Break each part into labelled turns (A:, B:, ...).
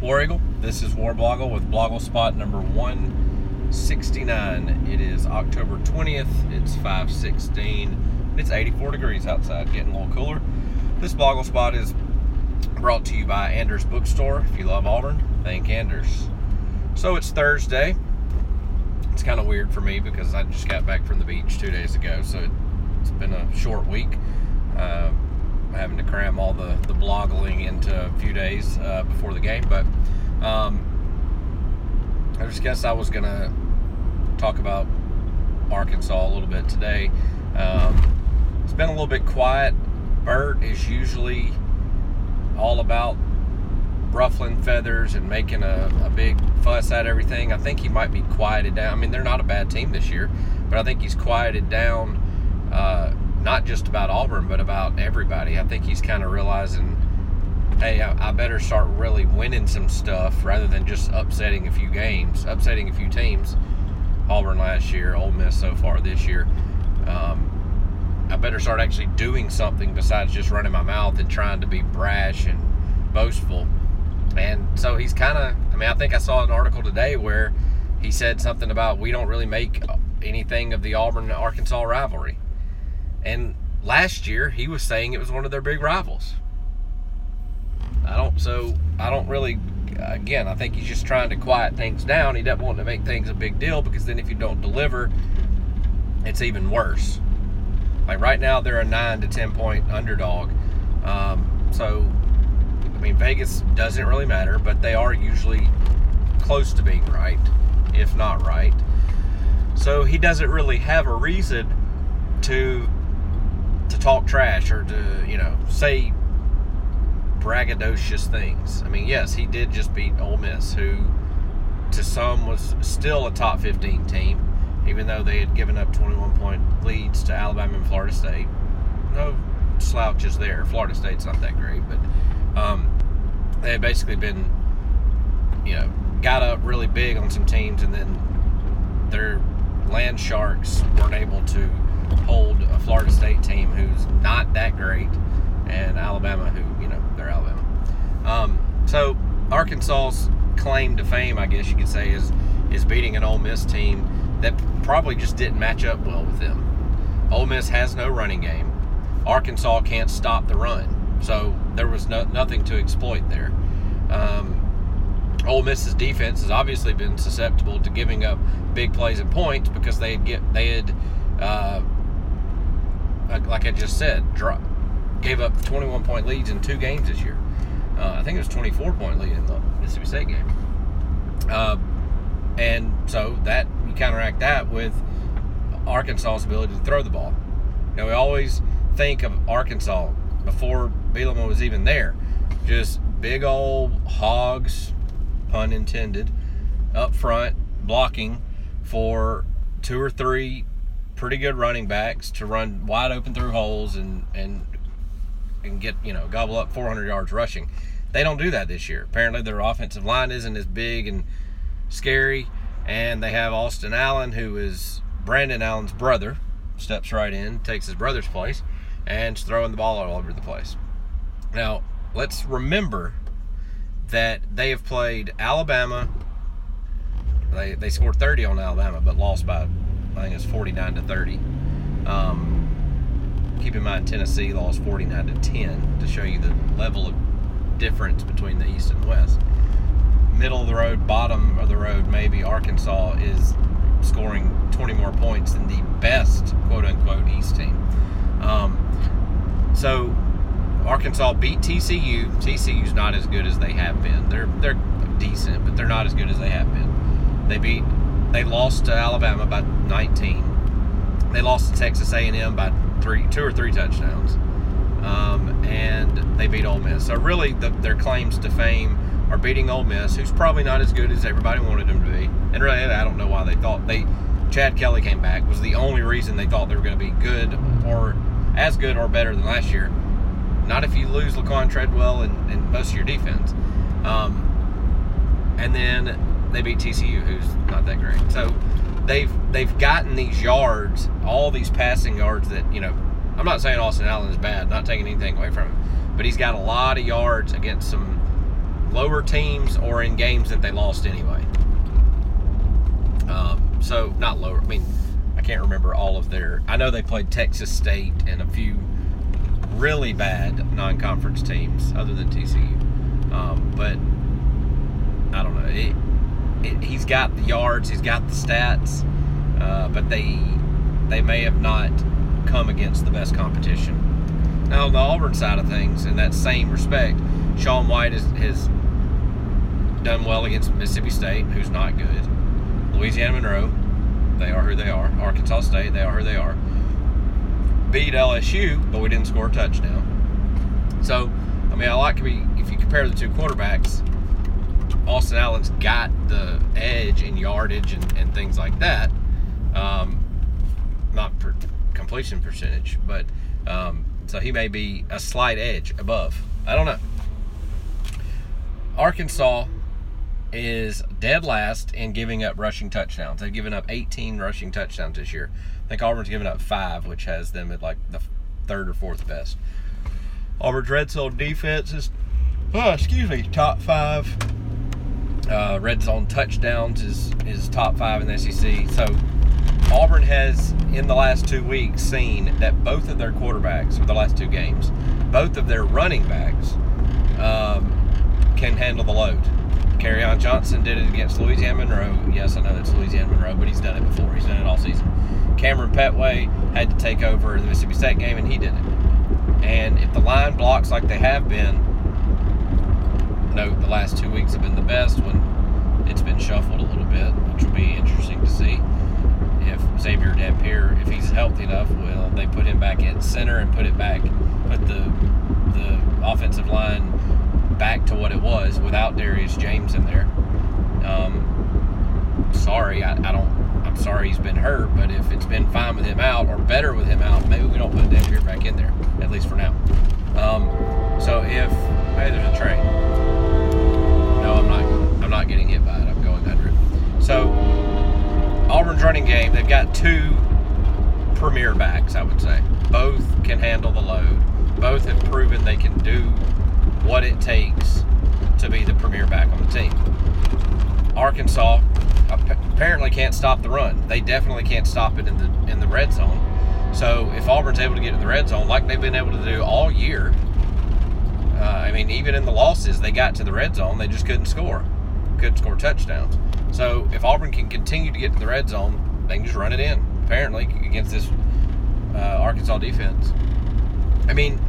A: War Eagle. This is Warblogle with Blogle Spot number 169. It is October 20th. It's 516. It's 84 degrees outside, getting a little cooler. This Blogle Spot is brought to you by Anders Bookstore. If you love Auburn, thank Anders. So it's Thursday. It's kind of weird for me because I just got back from the beach two days ago, so it's been a short week. Uh, having to cram all the, the bloggling into a few days uh, before the game. But um, I just guess I was to talk about Arkansas a little bit today. Um, it's been a little bit quiet. Bert is usually all about ruffling feathers and making a, a big fuss of everything. I think he might be quieted down. I mean, they're not a bad team this year, but I think he's quieted down. Uh, not just about Auburn, but about everybody. I think he's kind of realizing, hey, I, I, better start really winning some stuff rather than just upsetting a few games, upsetting a few teams. Auburn last year, Ole Miss so far this year. Um, I better start actually doing something besides just running my mouth and trying to be brash and boastful. And so he's kind of, I mean, I think I saw an article today where he said something about we don't really make anything of the Auburn Arkansas rivalry. And last year, he was saying it was one of their big rivals. I don't, so I don't really, again, I think he's just trying to quiet things down. He doesn't want to make things a big deal because then if you don't deliver, it's even worse. Like right now, they're a 9 to 10 point underdog. Um, so, I mean, Vegas doesn't really matter, but they are usually close to being right, if not right. So he doesn't really have a reason to to talk trash or to, you know, say braggadocious things. I mean, yes, he did just beat Ole Miss, who to some was still a top 15 team, even though they had given up 21 point leads to Alabama and Florida State. No slouches there. Florida State's not that great, but um, they had basically been, you know, got up really big on some teams, and then their land sharks weren't able to hold a Florida State team who's not that great, and Alabama, who you know they're Alabama. Um, so Arkansas's claim to fame, I guess you could say, is is beating an Ole Miss team that probably just didn't match up well with them. Ole Miss has no running game. Arkansas can't stop the run, so there was no, nothing to exploit there. Um, Ole Miss's defense has obviously been susceptible to giving up big plays and points because they had get they had uh, like I just said, gave up 21 point leads in two games this year. Uh, I think it was 24 point lead in the Mississippi State game. Uh, and so that you counteract that with Arkansas's ability to throw the ball. Now we always think of Arkansas before Bielema was even there, just big old hogs, pun intended, up front blocking for two or three pretty good running backs to run wide open through holes and and and get you know gobble up 400 yards rushing. They don't do that this year. Apparently, their offensive line isn't as big and scary, and they have Austin Allen, who is Brandon Allen's brother, steps right in, takes his brother's place, and throwing the ball all over the place. Now, let's remember that they have played Alabama. They, they scored 30 on Alabama, but lost by I think it's 49 to 30. Um, keep in mind, Tennessee lost 49 to 10 to show you the level of difference between the East and West. Middle of the road, bottom of the road, maybe Arkansas is scoring 20 more points than the best quote unquote East team. Um, so Arkansas beat TCU. TCU's not as good as they have been. They're they're decent, but they're not as good as they have been. They beat they lost to Alabama by 19. They lost to Texas A&M by three, two or three touchdowns, um, and they beat Ole Miss. So really, the, their claims to fame are beating Ole Miss, who's probably not as good as everybody wanted them to be. And really, I don't know why they thought they. Chad Kelly came back was the only reason they thought they were going to be good or as good or better than last year. Not if you lose Laquon Treadwell and, and most of your defense. Um, and then they beat TCU, who's not that great. So they've they've gotten these yards, all these passing yards that you know. I'm not saying Austin Allen is bad, not taking anything away from him, but he's got a lot of yards against some lower teams or in games that they lost anyway. Um, so not lower. I mean, I can't remember all of their. I know they played Texas State and a few really bad non-conference teams other than TCU. Um, but I don't know. It, he's got the yards, he's got the stats, uh, but they they may have not come against the best competition. Now, on the Auburn side of things, in that same respect, Sean White has, has done well against Mississippi State, who's not good. Louisiana Monroe, they are who they are. Arkansas State, they are who they are. Beat LSU, but we didn't score a touchdown. So, I mean, I like to be, if you compare the two quarterbacks, Austin Allen's got the edge in yardage and, and things like that. Um, not per completion percentage, but um, so he may be a slight edge above. I don't know. Arkansas is dead last in giving up rushing touchdowns. They've given up 18 rushing touchdowns this year. I think Auburn's given up five, which has them at like the third or fourth best. Auburn's red zone defense is, oh, excuse me, top five. Uh, red zone touchdowns is is top five in the SEC. So Auburn has, in the last two weeks, seen that both of their quarterbacks, for the last two games, both of their running backs um, can handle the load. Kerryon Johnson did it against Louisiana Monroe. Yes, I know it's Louisiana Monroe, but he's done it before. He's done it all season. Kamryn Pettway had to take over the Mississippi State game, and he did it. And if the line blocks like they have been, note the last two weeks have been the best when it's been shuffled a little bit, which will be interesting to see if Xavier Dampeer, if he's healthy enough, will they put him back at center and put it back, put the the offensive line back to what it was without Darius James in there. Um, sorry, I, I, don't. I'm sorry he's been hurt, but if it's been fine with him out or better with him out, maybe we don't put Dampeer back in there at least for now. Um, so if hey, there's a train. I'm not. I'm not getting hit by it. I'm going under it. So Auburn's running game, they've got two premier backs, I would say. Both can handle the load. Both have proven they can do what it takes to be the premier back on the team. Arkansas apparently can't stop the run. They definitely can't stop it in the in the red zone. So if Auburn's able to get to the red zone like they've been able to do all year, uh, I mean, even in the losses, they got to the red zone, they just couldn't score, couldn't score touchdowns. So if Auburn can continue to get to the red zone, they can just run it in. Apparently against this uh, Arkansas defense. I mean,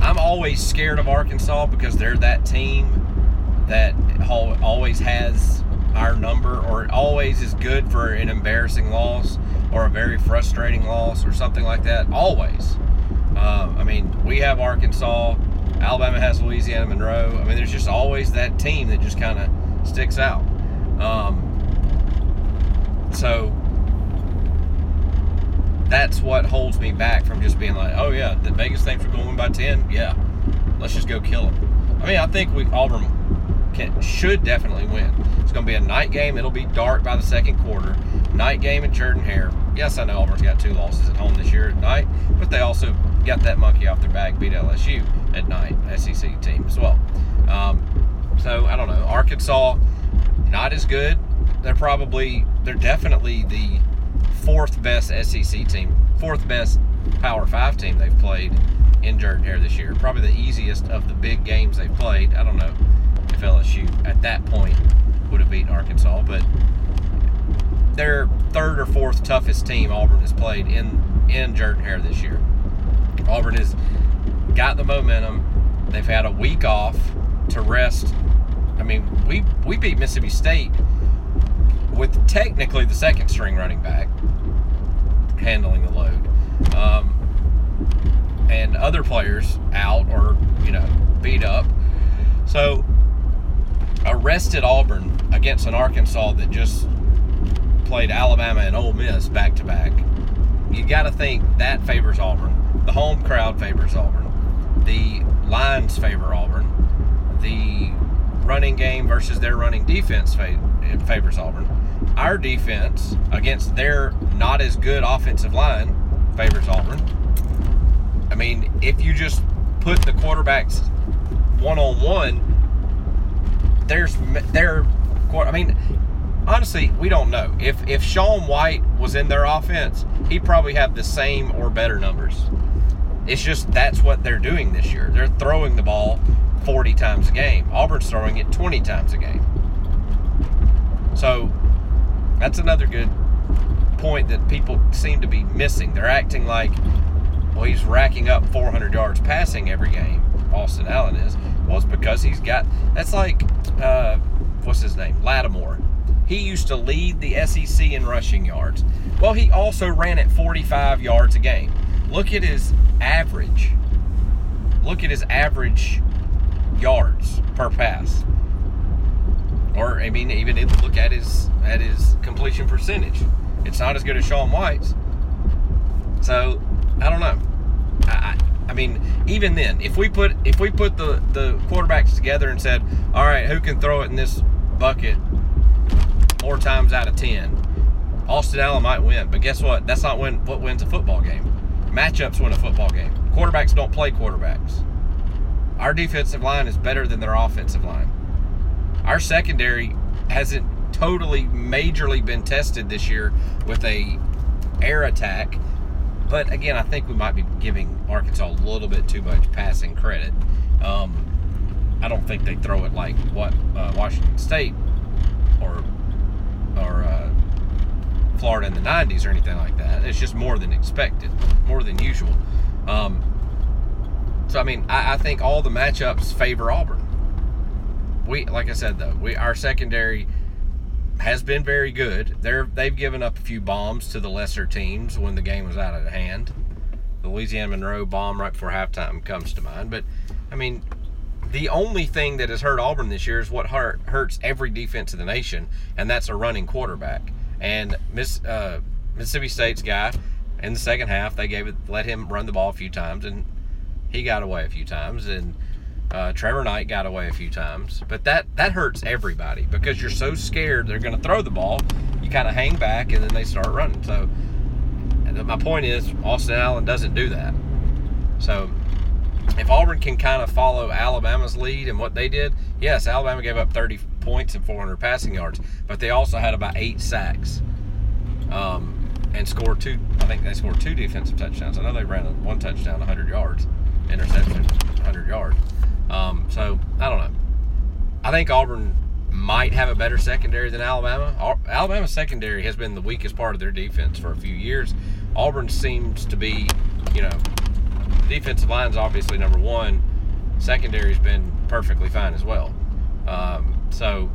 A: I'm always scared of Arkansas because they're that team that always has our number or always is good for an embarrassing loss or a very frustrating loss or something like that. Always. Uh, I mean, we have Arkansas. Alabama has Louisiana Monroe. I mean, there's just always that team that just kind of sticks out. Um, so that's what holds me back from just being like, oh yeah, the Vegas thinks we're going by ten. Yeah, let's just go kill them. I mean, I think we Auburn can, should definitely win. It's going to be a night game. It'll be dark by the second quarter. Night game at Jordan Hare. Yes, I know Auburn's got two losses at home this year at night, but they also got that monkey off their back, beat LSU at night, SEC team as well. Um, so I don't know. Arkansas not as good. They're probably, they're definitely the fourth best SEC team, fourth best Power Five team they've played in Jordan Hare this year. Probably the easiest of the big games they've played. I don't know if LSU at that point would have beaten Arkansas, but their third or fourth toughest team Auburn has played in in Jordan Hare this year. Auburn has got the momentum. They've had a week off to rest I mean, we we beat Mississippi State with technically the second string running back handling the load, um, and other players out or you know beat up. So arrested Auburn against an Arkansas that just played Alabama and Ole Miss back to back. You got to think that favors Auburn. The home crowd favors Auburn. The lines favor Auburn. The running game versus their running defense favors Auburn. Our defense against their not as good offensive line favors Auburn. I mean, if you just put the quarterbacks one on one, there's there. I mean, honestly, we don't know. If if Sean White was in their offense, he'd probably have the same or better numbers. It's just that's what they're doing this year. They're throwing the ball 40 times a game. Auburn's throwing it 20 times a game. So that's another good point that people seem to be missing. They're acting like, well, he's racking up 400 yards passing every game. Austin Allen is. Well, it's because he's got. That's like, uh, what's his name? Lattimore. He used to lead the SEC in rushing yards. Well, he also ran at 45 yards a game. Look at his average. Look at his average yards per pass. Or I mean, even look at his at his completion percentage. It's not as good as Sean White's. So I don't know. I, I mean, even then, if we put if we put the the quarterbacks together and said, all right, who can throw it in this bucket more times out of ten? Austin Allen might win, but guess what? That's not when what wins a football game. Matchups win a football game. Quarterbacks don't play quarterbacks. Our defensive line is better than their offensive line. Our secondary hasn't totally majorly been tested this year with a air attack. But again, I think we might be giving Arkansas a little bit too much passing credit. Um, I don't think they throw it like what uh, Washington State or or uh, Florida in the 90s or anything like that. It's just more than expected, more than usual. Um, so I mean, I, I think all the matchups favor Auburn. We, like I said though, we our secondary has been very good. They're they've given up a few bombs to the lesser teams when the game was out of hand. The Louisiana Monroe bomb right before halftime comes to mind, but I mean, the only thing that has hurt Auburn this year is what hurt, hurts every defense in the nation, and that's a running quarterback. And Miss uh, Mississippi State's guy in the second half, they gave it let him run the ball a few times, and he got away a few times, and uh, Trevor Knight got away a few times. But that that hurts everybody because you're so scared they're going to throw the ball. You kind of hang back, and then they start running. So my point is, Austin Allen doesn't do that. So if Auburn can kind of follow Alabama's lead and what they did, yes, Alabama gave up 30 points and 400 passing yards, but they also had about eight sacks. Um, and scored two. I think they scored two defensive touchdowns. I know they ran one touchdown, 100 yards interception, 100 yards. Um, so I don't know. I think Auburn might have a better secondary than Alabama. Alabama's secondary has been the weakest part of their defense for a few years. Auburn seems to be, you know, defensive line is obviously number one. Secondary's been perfectly fine as well. Um, so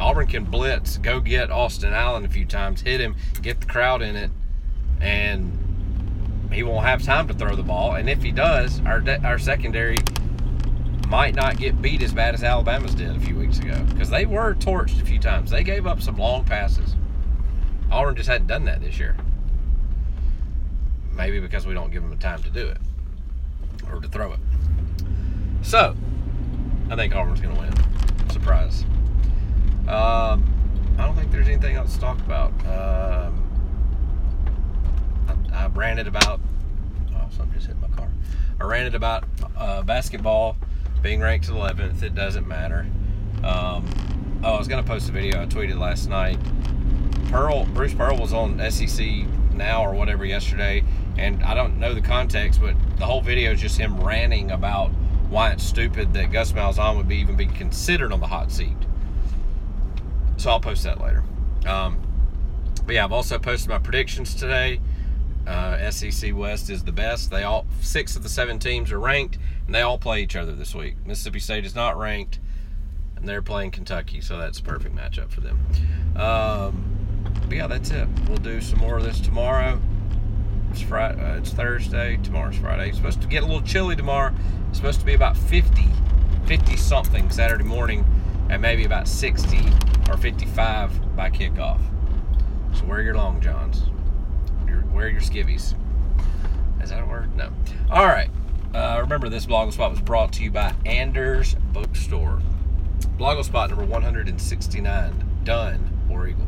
A: Auburn can blitz, go get Austin Allen a few times, hit him, get the crowd in it, and he won't have time to throw the ball. And if he does, our de- our secondary might not get beat as bad as Alabama's did a few weeks ago because they were torched a few times. They gave up some long passes. Auburn just hadn't done that this year. Maybe because we don't give them the time to do it or to throw it. So, I think Auburn's going to win. Surprise. Um, I don't think there's anything else to talk about. Um, I ranted about. Oh, something just hit my car. I ranted about uh, basketball being ranked 11th. It doesn't matter. Um, oh, I was gonna post a video I tweeted last night. Pearl, Bruce Pearl was on SEC Now or whatever yesterday, and I don't know the context, but the whole video is just him ranting about why it's stupid that Gus Malzahn would be even be considered on the hot seat. So I'll post that later. Um, but yeah, I've also posted my predictions today. Uh, SEC West is the best. They all six of the seven teams are ranked, and they all play each other this week. Mississippi State is not ranked, and they're playing Kentucky, so that's a perfect matchup for them. Um, but yeah, that's it. We'll do some more of this tomorrow. It's Friday. Uh, it's Thursday. Tomorrow's Friday. It's supposed to get a little chilly tomorrow. It's supposed to be about 50, 50 something Saturday morning, and maybe about 60 or 55 by kickoff. So wear your long johns wear your skivvies. Is that a word? No. All right. Uh, remember, this Blogle Spot was brought to you by Anders Bookstore. Blogle Spot number 169. Done, War Eagle.